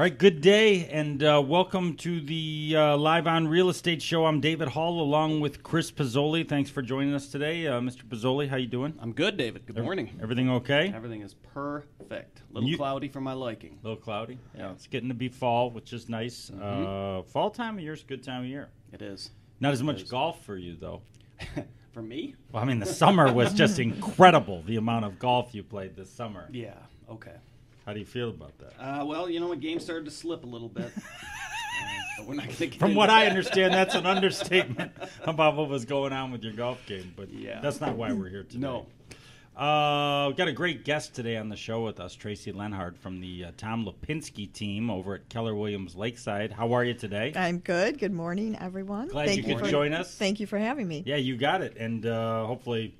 All right, good day, and uh, welcome to the uh, Live on Real Estate Show. I'm David Hall, along with Chris Pizzoli. Thanks for joining us today, uh, Mr. Pizzoli. How you doing? I'm good, David. Good morning. Everything okay? Everything is perfect. A little You- cloudy for my liking. A little cloudy. Yeah. it's getting to be fall, which is nice. Uh, fall time of year is a good time of year. It is. Not as much is. golf for you, though. for me? Well, I mean, the summer was just incredible. The amount of golf you played this summer. Yeah. Okay. How do you feel about that? Uh, well, you know, my game started to slip a little bit. Uh, but we're not going to get From into what I that. understand, that's an understatement about what was going on with your golf game. But Yeah. that's not why we're here today. No. Uh, we've got a great guest today on the show with us, Tracy Lenhard from the uh, Tom Lipinski team over at Keller Williams Lakeside. How are you today? I'm good. Good morning, everyone. Glad Thank you could for, join us. Thank you for having me. Yeah, you got it, and uh, hopefully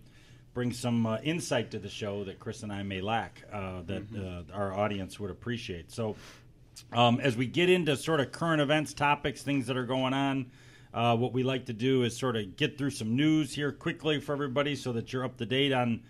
bring some uh, insight to the show that Chris and I may lack uh, that uh, our audience would appreciate. So, um, as we get into sort of current events, topics, things that are going on, uh, what we like to do is sort of get through some news here quickly for everybody, so that you're up to date on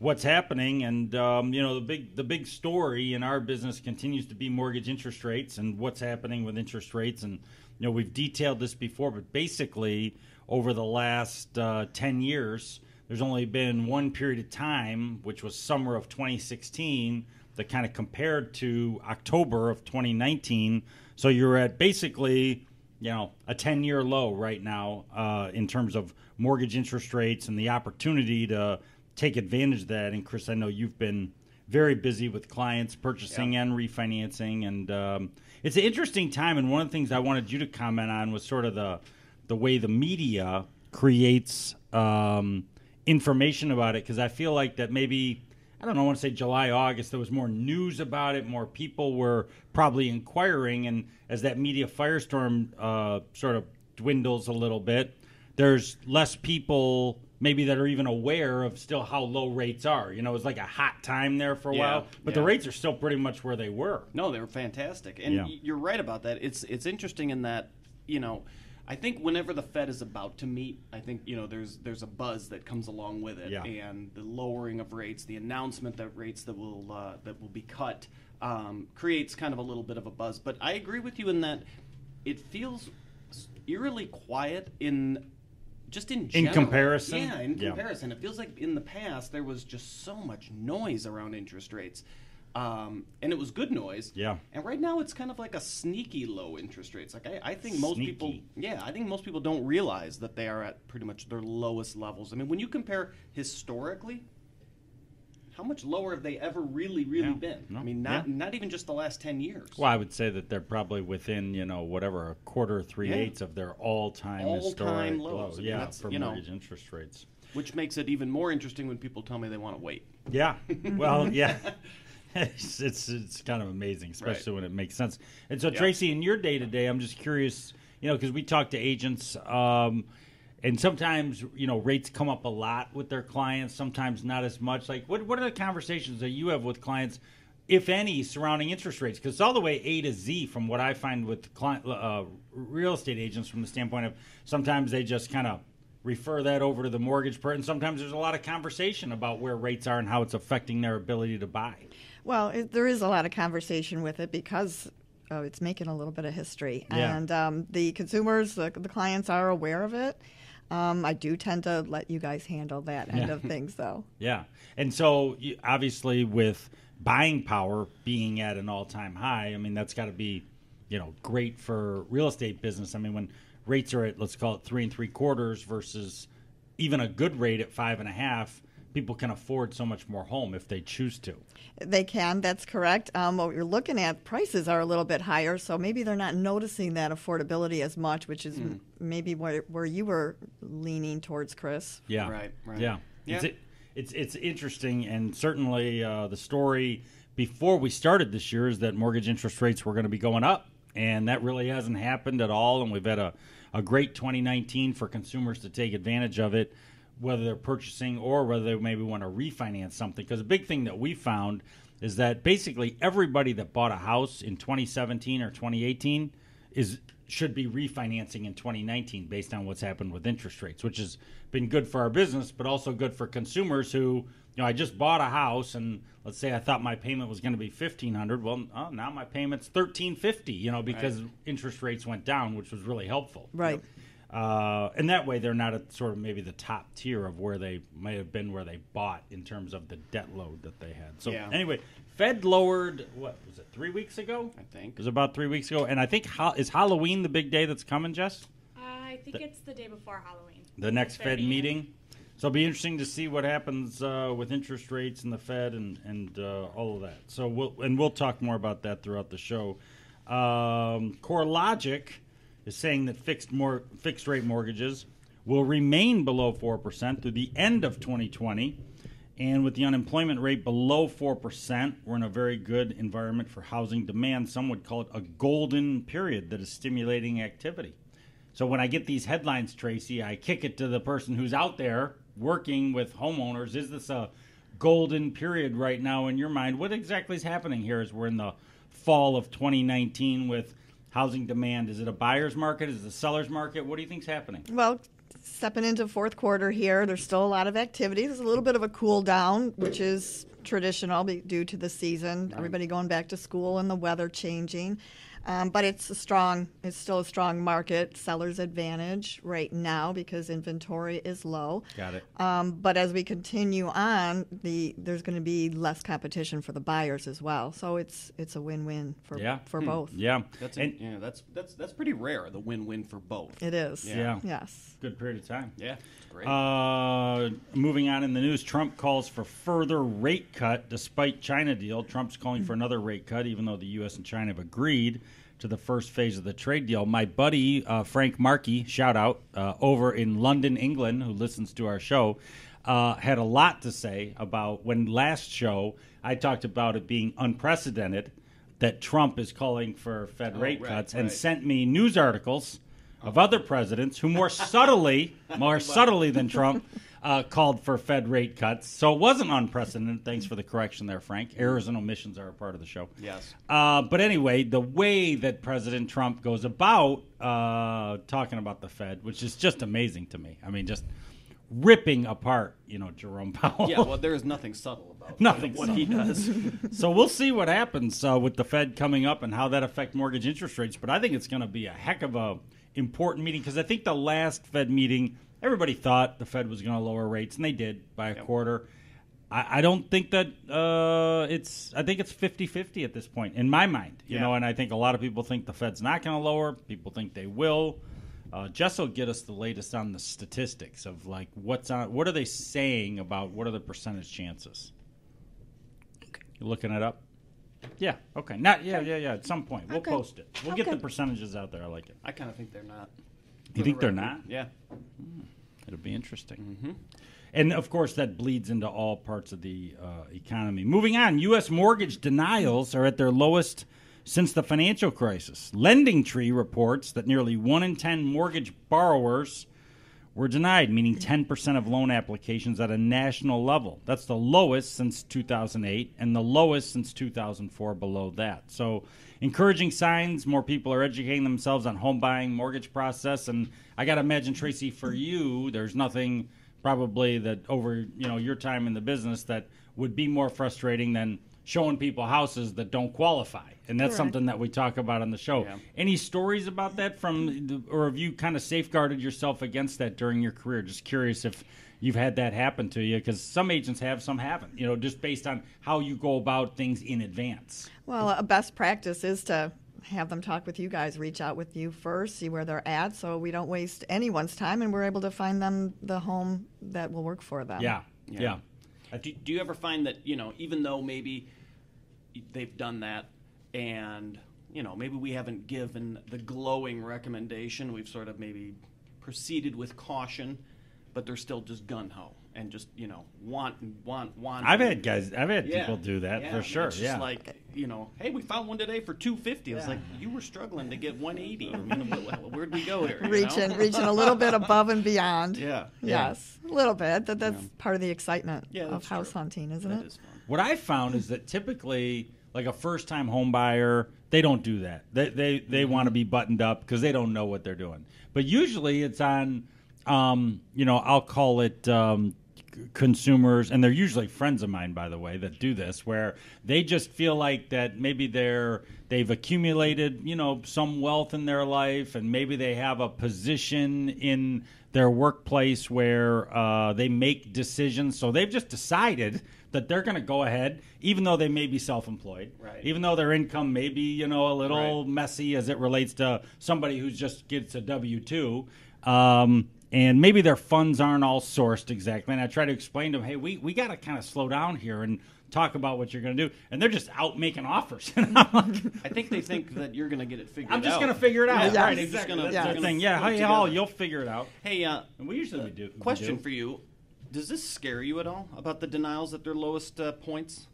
what's happening. And um, you know, the big the big story in our business continues to be mortgage interest rates and what's happening with interest rates. And you know, we've detailed this before, but basically, over the last uh, ten years, there's only been one period of time, which was summer of 2016, that kind of compared to October of 2019. So you're at basically you know a 10 year low right now uh, in terms of mortgage interest rates and the opportunity to take advantage of that. And chris i know you've been very busy with clients purchasing and refinancing. And um, it's an interesting time. And one of the things i wanted you to comment on was sort of the the way the media creates um, information about it because i feel like that maybe I don't know, I want to say July, August, there was more news about it. More people were probably inquiring. And as that media firestorm uh, sort of dwindles a little bit, there's less people maybe that are even aware of still how low rates are. You know, it was like a hot time there for a Yeah, while, but the rates are still pretty much where they were. No, they were fantastic, and Yeah. you're right about that. It's it's interesting in that you know, I think whenever the Fed is about to meet, I think you know there's there's a buzz that comes along with it, Yeah. and the lowering of rates, the announcement that rates that will uh, that will be cut, um, creates kind of a little bit of a buzz. But I agree with you in that it feels eerily quiet in. Just in general. comparison? yeah. In Yeah. comparison, it feels like in the past there was just so much noise around interest rates, um, and it was good noise. Yeah. And right now, it's kind of like a sneaky low interest rates. Like I, I think most people, yeah, I think most people don't realize that they are at pretty much their lowest levels. I mean, when you compare historically, how much lower have they ever really, really Yeah. been? No. I mean, not Yeah. not even just the last ten years. Well, I would say that they're probably within, you know, whatever, a quarter, three Yeah. eighths of their all time historic lows. low. I mean, Yeah, for you know- mortgage interest rates. Which makes it even more interesting when people tell me they want to wait. Yeah. Well, yeah. it's, it's it's kind of amazing, especially when it makes sense. And so, Yeah. Tracy, in your day to day, I'm just curious, you know, because we talk to agents, um, and sometimes you know rates come up a lot with their clients, sometimes not as much. Like, what what are the conversations that you have with clients? If any, surrounding interest rates, because it's all the way A to Z from what I find with client, uh, real estate agents from the standpoint of sometimes they just kind of refer that over to the mortgage person. Sometimes there's a lot of conversation about where rates are and how it's affecting their ability to buy. Well, it, there is a lot of conversation with it because uh, it's making a little bit of history, Yeah. and um, the consumers, the, the clients are aware of it. Um, I do tend to let you guys handle that end Yeah. of things, though. Yeah. And so obviously with buying power being at an all-time high, I mean that's got to be, you know, great for real estate business. I mean when rates are at let's call it three and three quarters versus even a good rate at five and a half, people can afford so much more home if they choose to. They can, that's correct. Um, what you're looking at, prices are a little bit higher, so maybe they're not noticing that affordability as much, which is m- maybe where, where you were leaning towards, Chris. Yeah. Right, right. Yeah. Yeah. It's, it's it's interesting, and certainly uh, the story before we started this year is that mortgage interest rates were going to be going up, and that really hasn't happened at all. And we've had a, a great 2019 for consumers to take advantage of it, whether they're purchasing or whether they maybe want to refinance something. Because a big thing that we found is that basically everybody that bought a house in 2017 or 2018 is should be refinancing in 2019 based on what's happened with interest rates, which has been good for our business, but also good for consumers who, you know, I just bought a house and let's say I thought my payment was going to be 1500. Well, oh, now my payment's 1350, you know, because right. interest rates went down, which was really helpful. Right. Uh, and that way, they're not at sort of maybe the top tier of where they might have been where they bought in terms of the debt load that they had. So yeah. anyway, Fed lowered what was it three weeks ago? I think it was about three weeks ago, and I think is Halloween the big day that's coming, Jess? Uh, I think the, it's the day before Halloween. The next Fed meeting. So it'll be interesting to see what happens uh, with interest rates and the Fed and and uh, all of that. So we'll and we'll talk more about that throughout the show. Um, CoreLogic is saying that fixed more fixed rate mortgages will remain below 4% through the end of 2020. And with the unemployment rate below 4%, we're in a very good environment for housing demand. Some would call it a golden period that is stimulating activity. So when I get these headlines, Tracy, I kick it to the person who's out there working with homeowners. Is this a golden period right now in your mind? What exactly is happening here as we're in the fall of 2019 with housing demand? Is it a buyer's market? Is it a seller's market? What do you think's happening? Well, stepping into fourth quarter here, there's still a lot of activity. There's a little bit of a cool down, which is traditional due to the season, everybody going back to school and the weather changing. Um, but it's a strong, it's still a strong market, seller's advantage right now because inventory is low. Got it. Um, but as we continue on, the there's going to be less competition for the buyers as well. So it's it's a win-win for yeah. for hmm. both. Yeah, that's a, yeah, that's that's that's pretty rare. The win-win for both. It is. Yeah. yeah. Yes. Good period of time. Yeah. Great. Uh, moving on in the news, Trump calls for further rate cut despite China deal. Trump's calling for another rate cut, even though the U.S. and China have agreed to the first phase of the trade deal. My buddy uh, Frank Markey, shout out uh, over in London, England, who listens to our show, uh, had a lot to say about when last show I talked about it being unprecedented that Trump is calling for Fed oh, rate right, cuts right. and sent me news articles of other presidents who more subtly, more subtly than Trump, uh, called for Fed rate cuts. So it wasn't unprecedented. Thanks for the correction there, Frank. Errors and omissions are a part of the show. Yes. Uh, but anyway, the way that President Trump goes about uh, talking about the Fed, which is just amazing to me. I mean, just ripping apart, you know, Jerome Powell. Yeah, well, there is nothing subtle about nothing what subtle. he does. so we'll see what happens uh, with the Fed coming up and how that affects mortgage interest rates. But I think it's going to be a heck of a important meeting because I think the last Fed meeting everybody thought the Fed was going to lower rates, and they did by a yep. quarter. I, I, don't think that uh, it's. I think it's 50-50 at this point in my mind. You yeah. know, and I think a lot of people think the Fed's not going to lower. People think they will. Uh, Jess will get us the latest on the statistics of like what's on. What are they saying about what are the percentage chances? Okay. You looking it up? Yeah. Okay. Not. Yeah. Yeah. Yeah. At some point, we'll okay. post it. We'll okay. get the percentages out there. I like it. I kind of think they're not. You think they're not? Yeah. Hmm. It'll be interesting. Mm-hmm. And of course, that bleeds into all parts of the uh, economy. Moving on, U.S. mortgage denials are at their lowest since the financial crisis. Lending Tree reports that nearly one in 10 mortgage borrowers were denied, meaning 10% of loan applications at a national level. That's the lowest since 2008 and the lowest since 2004 below that. So, encouraging signs, more people are educating themselves on home buying, mortgage process and I got to imagine Tracy for you there's nothing probably that over, you know, your time in the business that would be more frustrating than showing people houses that don't qualify. And that's Correct. something that we talk about on the show. Yeah. Any stories about that from, the, or have you kind of safeguarded yourself against that during your career? Just curious if you've had that happen to you, because some agents have, some haven't, you know, just based on how you go about things in advance. Well, a best practice is to have them talk with you guys, reach out with you first, see where they're at, so we don't waste anyone's time and we're able to find them the home that will work for them. Yeah, yeah. yeah. Uh, do, do you ever find that you know, even though maybe they've done that, and you know, maybe we haven't given the glowing recommendation, we've sort of maybe proceeded with caution, but they're still just gun ho and just you know want want want. I've had guys, I've had yeah. people do that yeah. for sure. It's yeah, like you know, hey, we found one today for two fifty. I was like, you were struggling to get one eighty. I mean, where'd we go here? Reaching, know? reaching a little bit above and beyond. Yeah. Yes, a little bit. That that's part of the excitement Yeah, of house true. hunting, isn't that it? what I found is that typically like a first time home buyer, they don't do that. They they they want to be buttoned up because they don't know what they're doing. But usually it's on, um, you know, I'll call it. Um, c- consumers and they're usually friends of mine by the way that do this where they just feel like that maybe they're they've accumulated you know some wealth in their life and maybe they have a position in their workplace where uh, they make decisions so they've just decided that they're going to go ahead even though they may be self-employed Right. even though their income may be you know a little Right. messy as it relates to somebody who just gets a w2 um, and maybe their funds aren't all sourced exactly. And I try to explain to them, hey, we, we got to kind of slow down here and talk about what you're going to do. And they're just out making offers. and I'm like, I think they think that you're going to get it figured out. I'm just going to figure it out. Yeah, right, yes. exactly. Just gonna- yeah. thing. Yeah, hey, Hall, you'll figure it out. Hey, uh, And we usually we do. we question do. for you: Does this scare you at all about the denials at their lowest uh, points?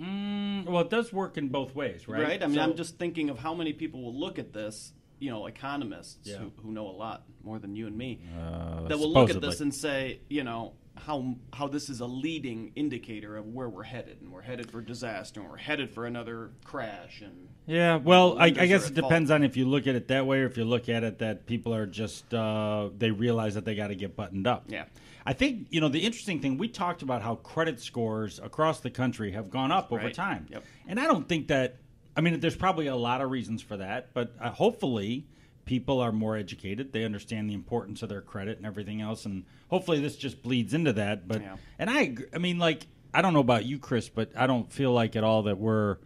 Mm, well, it does work in both ways, right? I mean, So- I'm just thinking of how many people will look at this. You know, economists Yeah. who, who know a lot more than you and me uh, that will look at this and say, you know, how how this is a leading indicator of where we're headed, and we're headed for disaster, and we're headed for another crash, and Yeah, well, I, I guess it depends fault. on if you look at it that way or if you look at it that people are just uh, they realize that they got to get buttoned up. Yeah. I think you know the interesting thing we talked about how credit scores across the country have gone up over Right. time, Yep. and I don't think that. I mean, there's probably a lot of reasons for that, but uh, hopefully people are more educated. They understand the importance of their credit and everything else, and hopefully this just bleeds into that. But Yeah. and I, I mean, like I don't know about you, Chris, but I don't feel like at all that we're.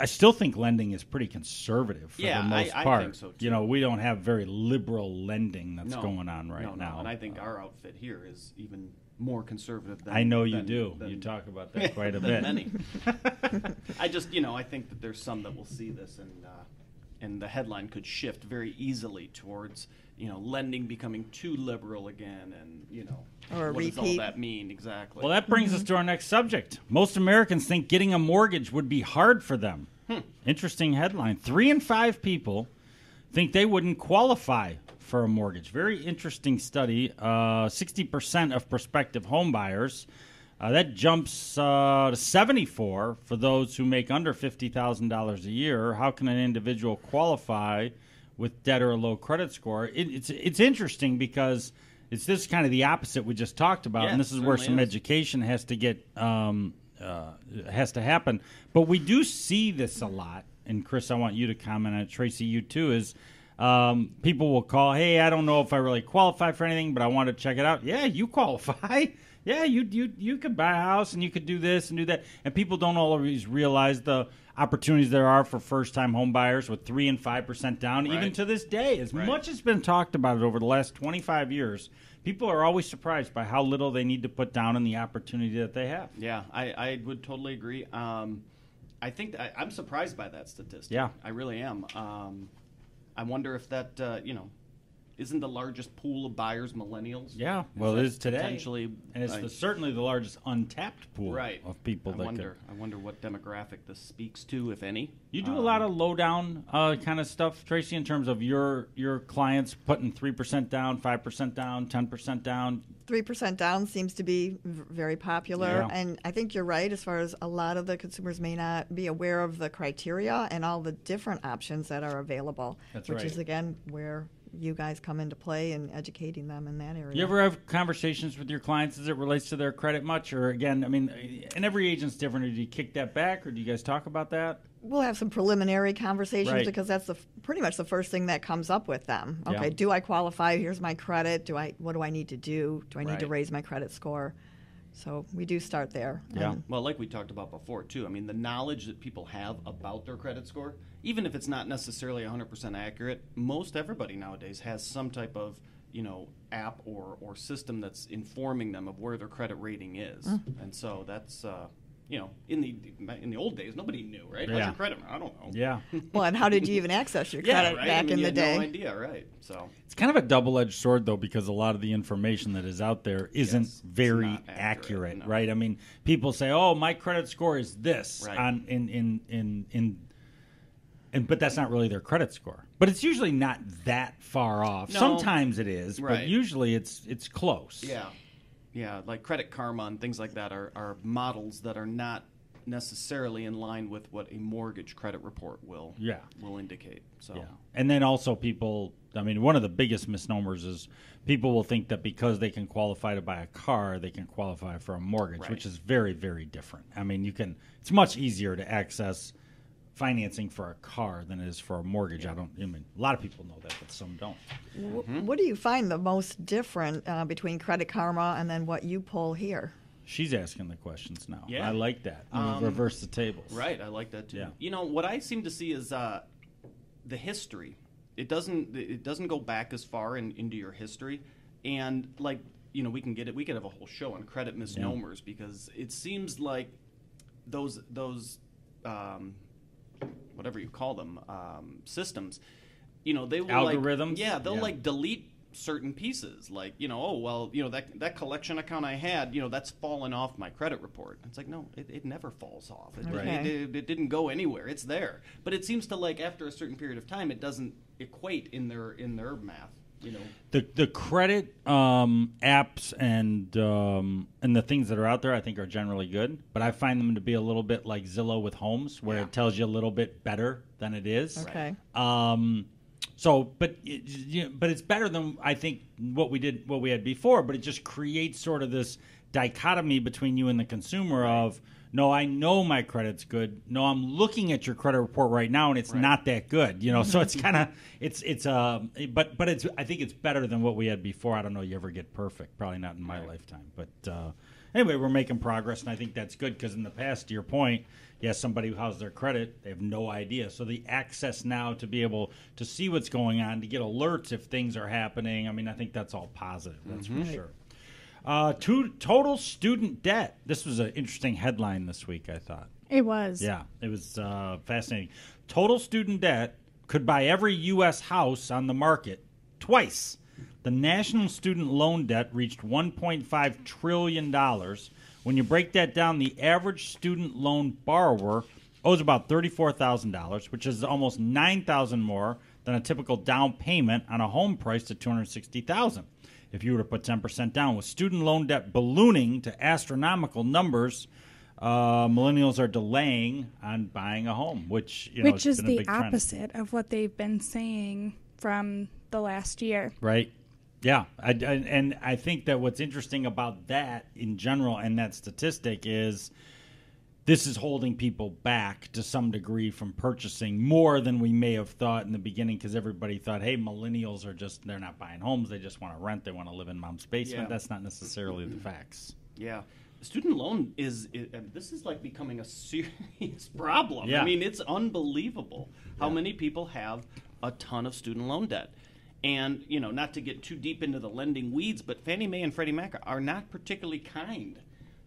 I still think lending is pretty conservative for Yeah, the I- most I part. think so, too. You know, we don't have very liberal lending that's No. going on right no, no. now. And I think our outfit here is even more conservative than I know you than- do. than- you talk about that quite a bit. Many. I just, you know, I think that there's some that will see this and uh, and the headline could shift very easily towards, you know, lending becoming too liberal again, and you know, Or a what does all that mean exactly? Well, that brings us to our next subject. Most Americans think getting a mortgage would be hard for them. Hmm. Interesting headline. Three in five people think they wouldn't qualify for a mortgage. Very interesting study. Uh, 60% of prospective home buyers. Uh, that jumps uh, to 74 for those who make under $50,000 a year. How can an individual qualify with debt or a low credit score? It, it's, it's interesting because it's this kind of the opposite we just talked about, Yeah, and this is where some is. education has to get um, uh, has to happen. But we do see this a lot, and Chris, I want you to comment on it. Tracy, you too. Is um, people will call, hey, I don't know if I really qualify for anything, but I want to check it out. Yeah, you qualify. Yeah, you you you could buy a house and you could do this and do that, and people don't always realize the opportunities there are for first time home buyers with three and five percent down, even to this day. As Right. much as been talked about it over the last twenty five years, people are always surprised by how little they need to put down and the opportunity that they have. Yeah, I, I would totally agree. Um, I think I, I'm surprised by that statistic. Yeah. I really am. Um, I wonder if that, uh, you know, isn't the largest pool of buyers millennials? Yeah, Is well, it is today, Potentially, and it's the, certainly the largest untapped pool right of people I that wonder. could. I wonder what demographic this speaks to, if any. You do a Um, lot of low down uh, kind of stuff, Tracy, in terms of your your clients putting three percent down, five percent down, ten percent down. Three percent down seems to be very popular, Yeah. and I think you're right. As far as a lot of the consumers may not be aware of the criteria and all the different options that are available, That's which right. is again where you guys come into play and educating them in that area. You ever have conversations with your clients as it relates to their credit much, or again, I mean, and every agent's different. Do you kick that back, or do you guys talk about that? We'll have some preliminary conversations Right. because that's the pretty much the first thing that comes up with them. Yeah. Okay, do I qualify? Here's my credit. Do I? What do I need to do? Do I need to raise my credit score? So we do start there. Yeah. And Well, like we talked about before, too. I mean, the knowledge that people have about their credit score, even if it's not necessarily 100% accurate, most everybody nowadays has some type of, you know, app or, or system that's informing them of where their credit rating is. Mm. And so that's, uh, you know, in the in the old days, nobody knew, right? What's Yeah. your credit? I don't know. Yeah, Well, and how did you even access your Yeah, credit right? back I mean, in you the had day? No idea, right? So it's kind of a double edged sword though, because a lot of the information that is out there isn't Yes, very accurate, accurate, no. right? I mean, people say, "Oh, my credit score is this," Right. on in in in in. And, but that's not really their credit score. But it's usually not that far off. No. Sometimes it is, but usually it's it's close. Yeah, yeah, like Credit Karma and things like that are, are models that are not necessarily in line with what a mortgage credit report will Yeah. will indicate. So Yeah. And then also people I mean one of the biggest misnomers is people will think that because they can qualify to buy a car, they can qualify for a mortgage, Right. which is very very different. I mean, you can it's much easier to access financing for a car than it is for a mortgage. I don't I mean a lot of people know that, but some don't. Wh- What do you find the most different uh, between Credit Karma and then what you pull here? She's asking the questions now. Yeah. I like that. You Um, reverse the tables. Right, I like that too. Yeah. You know what I seem to see is uh, the history. It doesn't it doesn't go back as far in, into your history, and like you know we can get it. We could have a whole show on credit misnomers because it seems like those those um, whatever you call them um, systems. You know they will Algorithms? Like, yeah, they'll Yeah. like delete certain pieces like you know oh well you know that that collection account i had you know that's fallen off my credit report it's like no it, it never falls off it, Right. it, it, it didn't go anywhere it's there but it seems to like after a certain period of time it doesn't equate in their in their math you know The the credit um, apps and um, and the things that are out there, I think, are generally good. But I find them to be a little bit like Zillow with homes, where Yeah. it tells you a little bit better than it is. Okay. Um, so, but it, you know, but it's better than I think what we did, what we had before. But it just creates sort of this dichotomy between you and the consumer of no, I know my credit's good. No, I'm looking at your credit report right now, and it's not that good. You know, so it's kind of it's it's um, but but it's I think it's better than what we had before. I don't know you ever get perfect, probably not in my lifetime, but. Uh, Anyway, we're making progress, and I think that's good because in the past, to your point, yes, somebody who has their credit, they have no idea. So the access now to be able to see what's going on, to get alerts if things are happening, I mean, I think that's all positive. That's for sure. Uh, to, total student debt. This was an interesting headline this week, I thought. It was. Yeah, it was uh, fascinating. Total student debt could buy every U.S. house on the market twice. The national student loan debt reached $1.5 trillion. When you break that down, the average student loan borrower owes about $34,000, which is almost 9000 more than a typical down payment on a home priced at 260000 If you were to put 10% down, with student loan debt ballooning to astronomical numbers, uh, millennials are delaying on buying a home, which you know Which is the big trend. opposite of what they've been saying from the last year. right? Yeah, I, I, and I think that what's interesting about that in general and that statistic is this is holding people back to some degree from purchasing more than we may have thought in the beginning because everybody thought, hey, millennials are just they're not buying homes, they just want to rent, they want to live in mom's basement. Yeah. That's not necessarily the facts. Yeah. Student loan is, is uh, this is like becoming a serious problem. Yeah. I mean, it's unbelievable how many people have a ton of student loan debt. And, you know, not to get too deep into the lending weeds, but Fannie Mae and Freddie Mac are not particularly kind,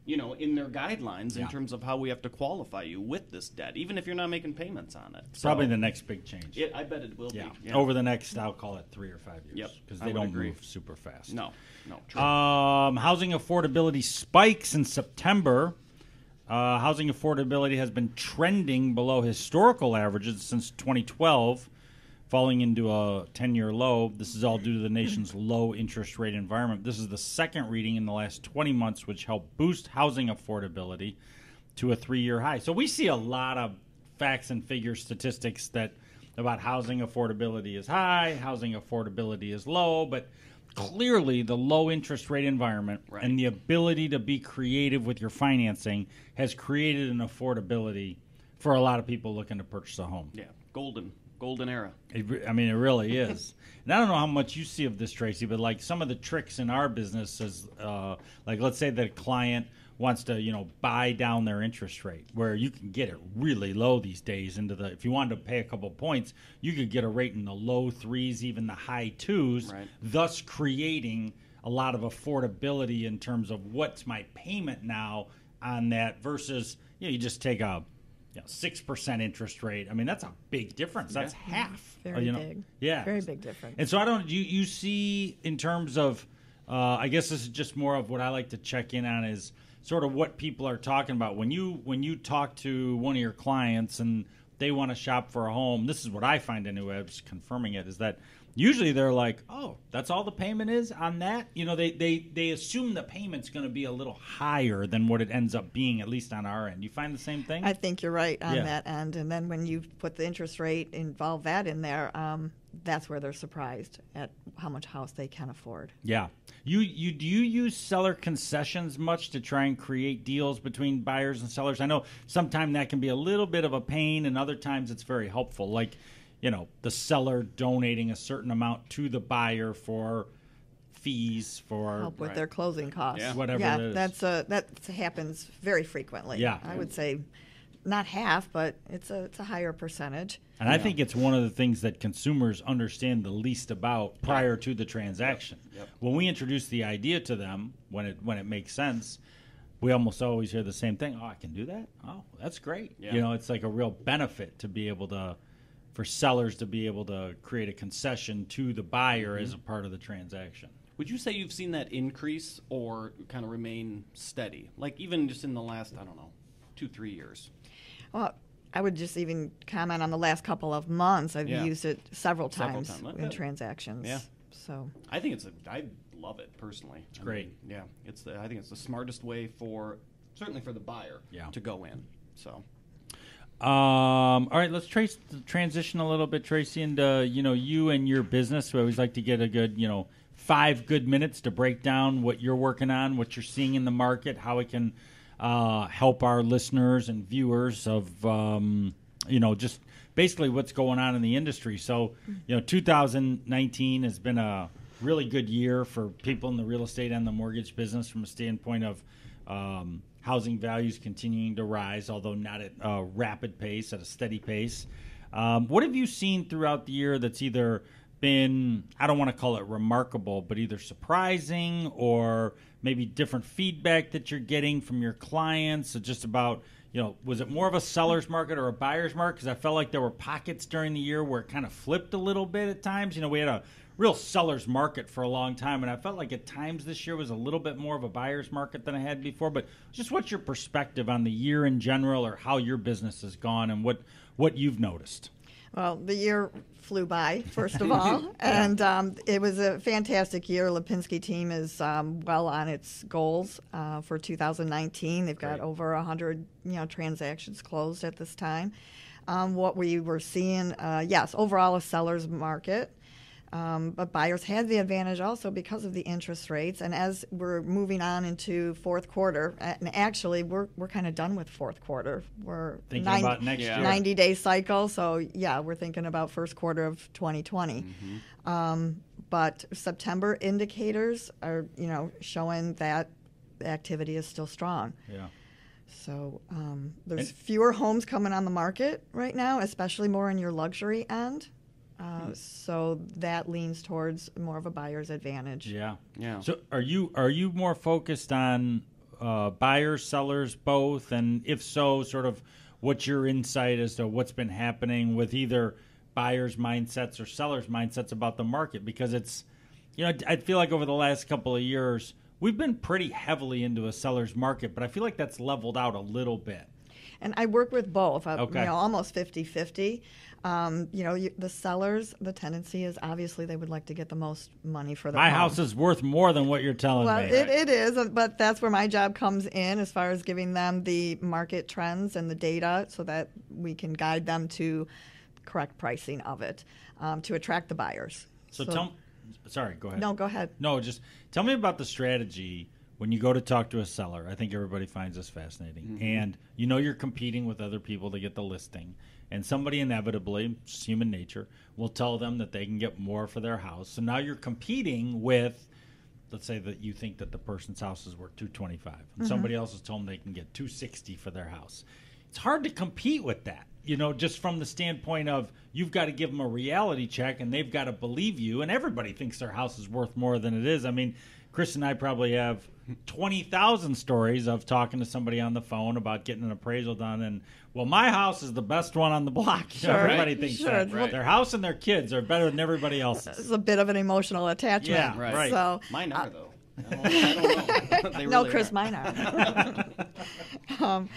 you know, in their guidelines in Yeah. terms of how we have to qualify you with this debt, even if you're not making payments on it. It's probably the next big change. It, I bet it will yeah. be. over the next, I'll call it three or five years. Yep, because I they would don't agree. move super fast. No, no. True. Um, housing affordability spikes in September. Uh, housing affordability has been trending below historical averages since 2012, falling into a 10 year low. This is all due to the nation's low interest rate environment. This is the second reading in the last 20 months, which helped boost housing affordability to a three year high. So we see a lot of facts and figures, statistics that about housing affordability is high, housing affordability is low, but clearly the low interest rate environment Right. and the ability to be creative with your financing has created an affordability for a lot of people looking to purchase a home. yeah, golden, golden era. It, I mean, it really is. and I don't know how much you see of this, Tracy, but like some of the tricks in our business is, uh, like let's say that a client wants to, you know, buy down their interest rate, where you can get it really low these days. Into the if you wanted to pay a couple points, you could get a rate in the low threes, even the high twos, Right. thus creating a lot of affordability in terms of what's my payment now on that versus you know you just take a six percent interest rate. I mean that's a big difference. That's half. Very uh, you know? big. Yeah, Very big difference. And so I don't. You you see in terms of, uh, I guess this is just more of what I like to check in on is sort of what people are talking about when you when you talk to one of your clients and they want to shop for a home. This is what I find anyway. I'm just confirming it is that usually they're like, "Oh, that's all the payment is on that." You know, they they they assume the payment's going to be a little higher than what it ends up being, at least on our end. You find the same thing? I think you're right on Yeah. that end. And then when you put the interest rate, involve that in there, um, that's where they're surprised at how much house they can afford. Yeah. You you do you use seller concessions much to try and create deals between buyers and sellers? I know sometimes that can be a little bit of a pain and other times it's very helpful. Like, you know, the seller donating a certain amount to the buyer for fees for help with Right. their closing costs. Yeah. Whatever Yeah, it is. that's a, that happens very frequently. Yeah. I would say not half, but it's a it's a higher percentage. And I think it's one of the things that consumers understand the least about prior to the transaction. Yep. When we introduce the idea to them, when it when it makes sense, we almost always hear the same thing. Oh, I can do that. Oh, that's great. Yeah. You know, it's like a real benefit to be able to, for sellers to be able to create a concession to the buyer as mm-hmm. a part of the transaction. Would you say you've seen that increase or kind of remain steady? Like even just in the last, I don't know, two, three years? Well, I would just even comment on the last couple of months. I've Yeah. used it several Several times times. in Okay. transactions. Yeah. So I think it's a, I love it personally. It's great. yeah. It's the, I think it's the smartest way for, certainly for the buyer Yeah. to go in. So. Um, all right, let's trace transition a little bit, Tracy, into you know you and your business. We always like to get a good you know five good minutes to break down what you're working on, what you're seeing in the market, how it can uh, help our listeners and viewers of um, you know just basically what's going on in the industry. So you know, 2019 has been a really good year for people in the real estate and the mortgage business from a standpoint of um, housing values continuing to rise, although not at a rapid pace, at a steady pace. Um, what have you seen throughout the year that's either been, I don't want to call it remarkable, but either surprising or maybe different feedback that you're getting from your clients? So just about, you know, was it more of a seller's market or a buyer's market? Because I felt like there were pockets during the year where it kind of flipped a little bit at times. You know, we had a real seller's market for a long time, and I felt like at times this year was a little bit more of a buyer's market than I had before. But just what's your perspective on the year in general, or how your business has gone, and what what you've noticed? Well, the year flew by, first of all, and um, it was a fantastic year. Lipinski team is um, well on its goals uh, for 2019. They've got Great. over 100 you know transactions closed at this time. Um, what we were seeing, uh, yes, overall a seller's market. Um, but buyers had the advantage also because of the interest rates. And as we're moving on into fourth quarter, and actually we're, we're kind of done with fourth quarter. We're Thinking 90, about next year. 90 day cycle. So, yeah, we're thinking about first quarter of 2020. Um, but September indicators are, you know, showing that activity is still strong. Yeah. So um, there's And- fewer homes coming on the market right now, especially more in your luxury end. Uh, So that leans towards more of a buyer's advantage. Yeah. Yeah. So are you are you more focused on uh, buyers, sellers, both? And if so, sort of what's your insight as to what's been happening with either buyers' mindsets or sellers' mindsets about the market? Because it's you know I feel like over the last couple of years we've been pretty heavily into a seller's market, but I feel like that's leveled out a little bit. And I work with both, uh, Okay. you know, almost 50 50. Um, you know, you, the sellers, the tendency is obviously they would like to get the most money for their My home. house is worth more than what you're telling Well, me. it, it is, uh, but that's where my job comes in as far as giving them the market trends and the data so that we can guide them to correct pricing of it um, to attract the buyers. so, tell sorry, go ahead. No, go ahead. No, just tell me about the strategy when you go to talk to a seller. I think everybody finds this fascinating. Mm-hmm. And you know you're competing with other people to get the listing. And somebody inevitably, it's human nature, will tell them that they can get more for their house. So now you're competing with let's say that you think that the person's house is worth 225 and mm-hmm. somebody else has told them they can get 260 for their house. It's hard to compete with that. You know, just from the standpoint of you've got to give them a reality check and they've got to believe you and everybody thinks their house is worth more than it is. I mean, Chris and I probably have 20,000 stories of talking to somebody on the phone about getting an appraisal done and well my house is the best one on the block. Sure. everybody Right. thinks Sure. that. Right. Their house and their kids are better than everybody else's. It's a bit of an emotional attachment. Yeah, Right. right. So Mine are though. I don't, I don't know. They no, really Chris, are. mine are. um,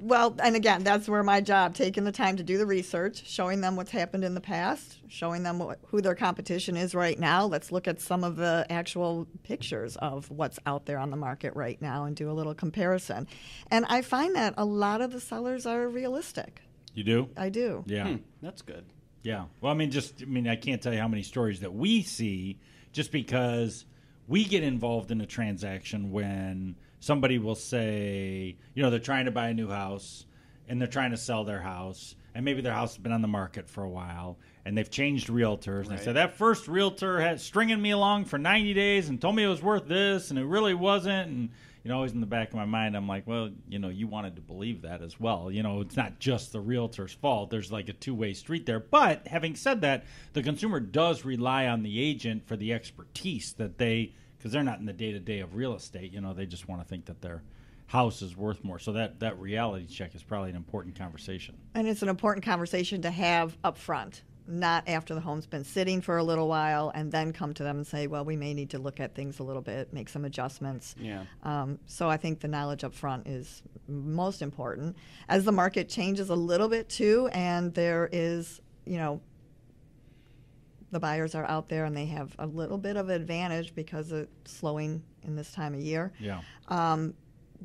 Well, and again, that's where my job, taking the time to do the research, showing them what's happened in the past, showing them what, who their competition is right now. Let's look at some of the actual pictures of what's out there on the market right now and do a little comparison. And I find that a lot of the sellers are realistic. You do? I do. Yeah. Hmm, that's good. Yeah. Well, I mean, just I mean, I can't tell you how many stories that we see just because we get involved in a transaction when somebody will say, you know, they're trying to buy a new house and they're trying to sell their house, and maybe their house has been on the market for a while, and they've changed realtors. And they say that first realtor had stringing me along for 90 days and told me it was worth this, and it really wasn't. And you know, always in the back of my mind, I'm like, well, you know, you wanted to believe that as well. You know, it's not just the realtor's fault. There's like a two way street there. But having said that, the consumer does rely on the agent for the expertise that they, because they're not in the day to day of real estate. You know, they just want to think that their house is worth more. So that that reality check is probably an important conversation. And it's an important conversation to have up front, not after the home's been sitting for a little while and then come to them and say, well, we may need to look at things a little bit, make some adjustments. Yeah. Um, so I think the knowledge up front is most important. As the market changes a little bit too, and there is, you know, the buyers are out there and they have a little bit of advantage because of slowing in this time of year. Yeah. Um,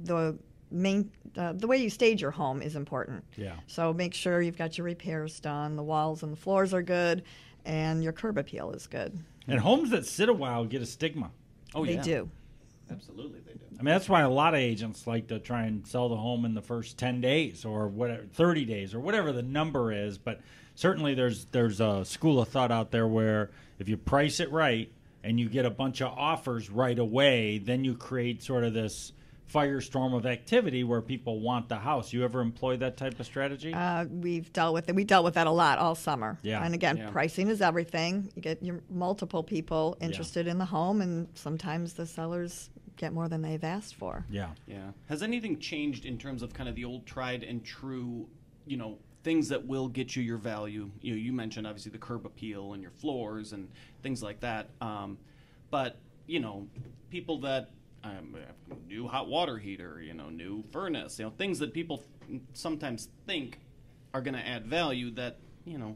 the main uh, the way you stage your home is important. Yeah. So make sure you've got your repairs done, the walls and the floors are good, and your curb appeal is good. And homes that sit a while get a stigma. Oh, yeah. they yeah. do. Absolutely, they do. I mean, that's why a lot of agents like to try and sell the home in the first ten days or whatever, thirty days or whatever the number is. But certainly, there's there's a school of thought out there where if you price it right and you get a bunch of offers right away, then you create sort of this firestorm of activity where people want the house. You ever employ that type of strategy? Uh, we've dealt with it. We dealt with that a lot all summer. Yeah. And again, Yeah. pricing is everything. You get your multiple people interested in the home, and sometimes the sellers get more than they've asked for. yeah. Yeah. Has anything changed in terms of kind of the old tried and true, you know, things that will get you your value? You know, you mentioned obviously the curb appeal and your floors and things like that. Um, but you know, people that um, new hot water heater, you know, new furnace, you know, things that people sometimes think are going to add value that you know.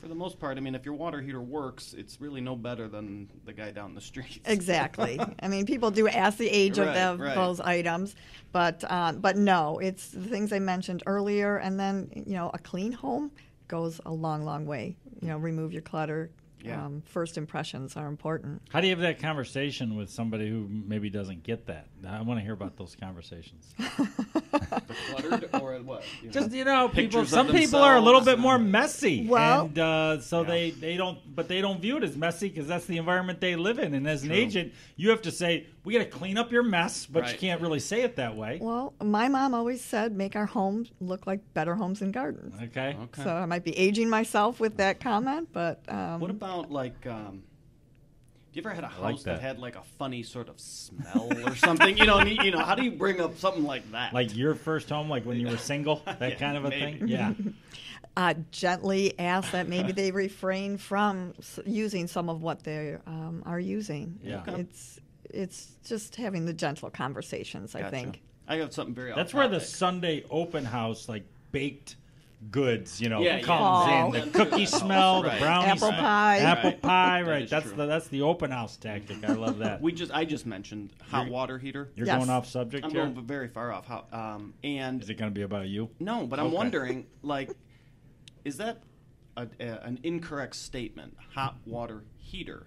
For the most part, I mean, if your water heater works, it's really no better than the guy down the street. Exactly. I mean, people do ask the age Right, of the, right. those items, but um, but no, it's the things I mentioned earlier, and then you know, a clean home goes a long, long way. You know, remove your clutter. Yeah. Um, first impressions are important. How do you have that conversation with somebody who maybe doesn't get that? I want to hear about those conversations. cluttered or what? you know? Just you know, people. Pictures Some people are a little bit more messy, Well- and uh, so they they don't, but they don't view it as messy because that's the environment they live in. And as an agent, you have to say, "We got to clean up your mess," but you can't really say it that way. Well, my mom always said, make our homes look like better homes and gardens. Okay. Okay. So I might be aging myself with that comment, but um, What about like um do you ever had a house like that. that. had like a funny sort of smell or something? You know, you you know, how do you bring up something like that? Like your first home, like when you were single, that Yeah, kind of a maybe. thing. Yeah. uh, gently ask that maybe they refrain from using some of what they um, are using. Yeah. Okay. It's it's just having the gentle conversations. I Gotcha. think. I got something very That's off where the. Sunday open house, like baked goods, you know, Yeah, yeah. comes Oh. in. The cookie smell, the Right. brownie Apple smell, pie. apple Right. pie. Right. is That's true. the that's the open house tactic. I love that. we just I just mentioned hot You're- water heater. You're Yes. going off subject I'm here. going very far off. How um and Is it going to be about you? no, but I'm Okay. wondering like is that a, a, an incorrect statement? Hot water heater.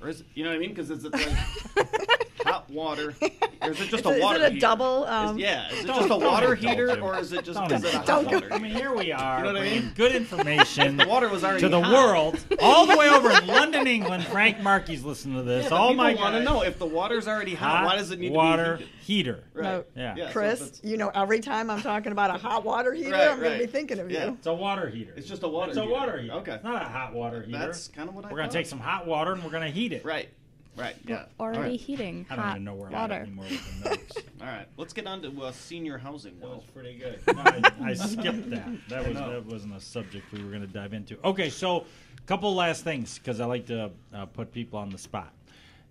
Or is it, you know what I mean? Because it's, it's like hot water. Or is it just Is it- a is it a heater? double, Is- um, yeah. Is it just a don't water indulge heater, him. or is it just Don't is it a indulge hot water? I mean, here we are. You know what I mean? Good information. The water was already hot. to the hot. world, all the way over in London, England. Frank Markey's listening to this. Yeah, but all people my want to know if the water's already hot. Hot why does it need water to be heater? Right. No. Yeah. so if Chris, it's- you know, every time I'm talking about a hot water heater, Right, I'm going to be thinking of Yeah. you. It's a water heater. It's just a water It's a water heater. Okay. It's not a hot water heater. That's kind of what I. we're gonna take some hot water and we're gonna heat it. Right. Right. Yeah. Already All right. heating I don't hot even know where I'm water. at anymore with the notes. All right. Let's get on to uh, senior housing. That was pretty good. No, I, I skipped that. That was that wasn't a subject we were going to dive into. Okay, so a couple last things because I like to uh, put people on the spot.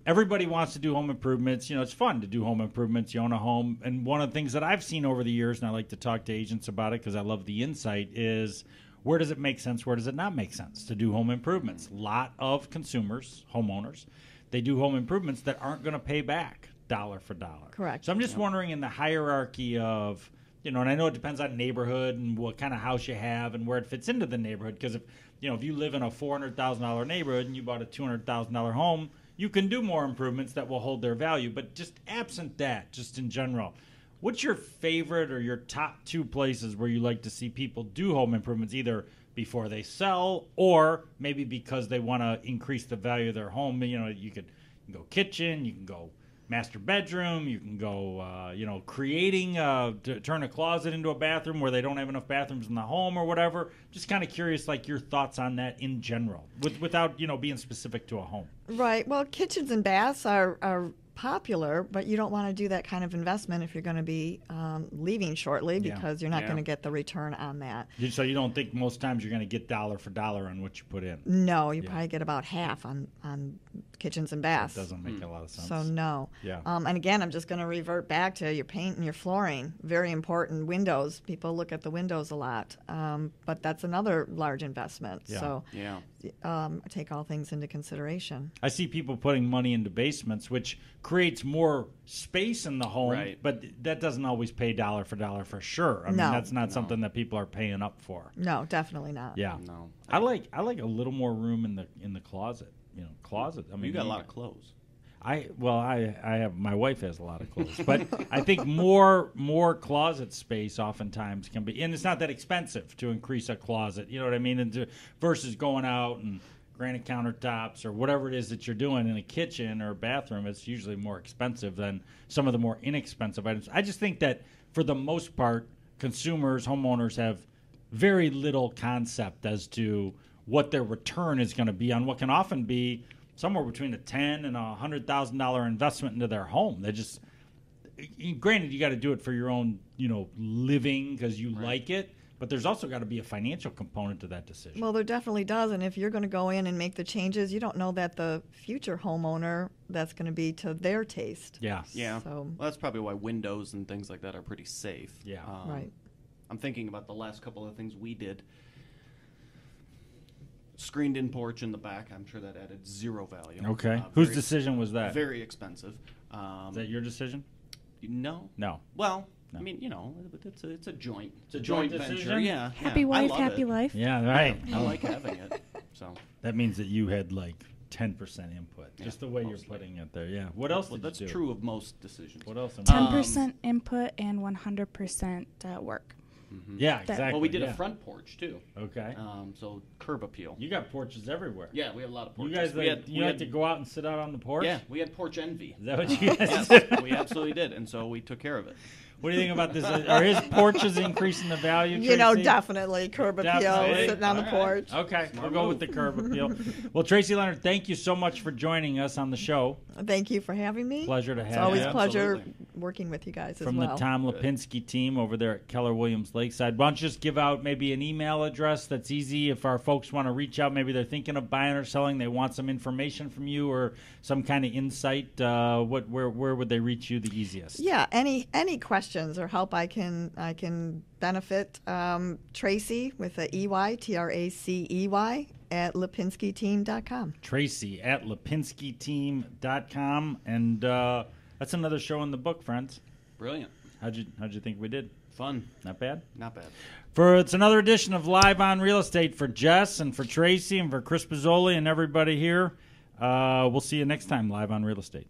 everybody wants to do home improvements. You know, it's fun to do home improvements. You own a home, and one of the things that I've seen over the years, and I like to talk to agents about it because I love the insight, is where does it make sense? Where does it not make sense to do home improvements? A lot of consumers, homeowners, they do home improvements that aren't going to pay back dollar for dollar. Correct. So I'm just wondering in the hierarchy of you know, and I know it depends on neighborhood and what kind of house you have and where it fits into the neighborhood. Because if you know if you live in a four hundred thousand dollar neighborhood and you bought a two hundred thousand dollar home, you can do more improvements that will hold their value. But just absent that, just in general, what's your favorite or your top two places where you like to see people do home improvements, either before they sell or maybe because they want to increase the value of their home? You know, you could go kitchen, you can go master bedroom. You can go, uh, you know, creating uh, to turn a closet into a bathroom where they don't have enough bathrooms in the home or whatever. Just kind of curious, like your thoughts on that in general, with, without you know being specific to a home. Right. Well, kitchens and baths are, are popular, but you don't want to do that kind of investment if you're going to be um, leaving shortly Yeah. because you're not Yeah. going to get the return on that. So you don't think most times you're going to get dollar for dollar on what you put in? No, you Yeah. probably get about half on, on kitchens and That baths. doesn't make a lot of sense. So no. Yeah. Um, and again, I'm just going to revert back to your paint and your flooring. Very important. Windows. People look at the windows a lot, um, but that's another large investment. Yeah. So Yeah. um, take all things into consideration. I see people putting money into basements, which creates more space in the home, Right. but that doesn't always pay dollar for dollar for sure. I mean, that's not something that people are paying up for. No, definitely not. Yeah. No. I like I like a little more room in the in the closet. You know, closet. I mean, you got a lot of clothes. I well, I I have my wife has a lot of clothes, but I think more more closet space oftentimes can be, and it's not that expensive to increase a closet. You know what I mean? And to, versus going out and granite countertops or whatever it is that you're doing in a kitchen or a bathroom, it's usually more expensive than some of the more inexpensive items. I just think that for the most part, consumers, homeowners have very little concept as to what their return is going to be on what can often be somewhere between a ten and a hundred thousand dollar investment into their home. They just, granted, you got to do it for your own, you know, living because you like it, but there's also got to be a financial component to that decision. Well, there definitely does. And if you're going to go in and make the changes, you don't know that the future homeowner that's going to be to their taste. yeah, Yeah. So- well, that's probably why windows and things like that are pretty safe. Yeah. Um, Right. I'm thinking about the last couple of things we did. Screened in porch in the back. I'm sure that added zero value. Okay, Uh, whose very- decision was that? Very expensive. Um, Is that your decision? no. No. Well, No. I mean, you know, it's a it's a joint. It's a joint venture. decision? Yeah. Happy yeah. Wife, happy it. life. Yeah, right. I like having it. So That means that you had like ten percent input, Yeah, just the way mostly. you're putting it there. Yeah. What else well, did that's you do? true of most decisions. What else? am I- Ten Um, percent input and one hundred percent uh, work. yeah, that- exactly. Well, we did yeah. a front porch too. Okay. Um, so curb appeal. you got porches everywhere. Yeah, we had a lot of porches. You guys, we like, had, you we had, had to go out and sit out on the porch. Yeah, we had porch envy. Is that what you guys yes, we absolutely did, and so we took care of it. What do you think about this? Are his porches increasing the value? You know, definitely curb appeal, Definitely. sitting on the All right. porch. Okay, Smart we'll go with the curb appeal. well, Tracey Leonard, thank you so much for joining us on the show. Thank you for having me. Pleasure to It's have always you. a pleasure Absolutely. working with you guys From as well. the Tom Lipinski team over there at Keller Williams Lakeside. Why don't you just give out maybe an email address that's easy if our folks want to reach out? Maybe they're thinking of buying or selling. They want some information from you or some kind of insight. Uh, what, where, where would they reach you the easiest? Yeah, any any questions or help I can I can benefit um, Tracey with a EY T R A C E Y at lipinskiteam.com. Tracey at lipinskiteam.com. And uh, that's another show in the book, friends. Brilliant, How'd you, how'd you think we did? fun, Not bad? not bad. For it's another edition of Live on Real Estate for Jess and for Tracey and for Chris Pizzoli and everybody here. Uh, we'll see you next time live on Real Estate.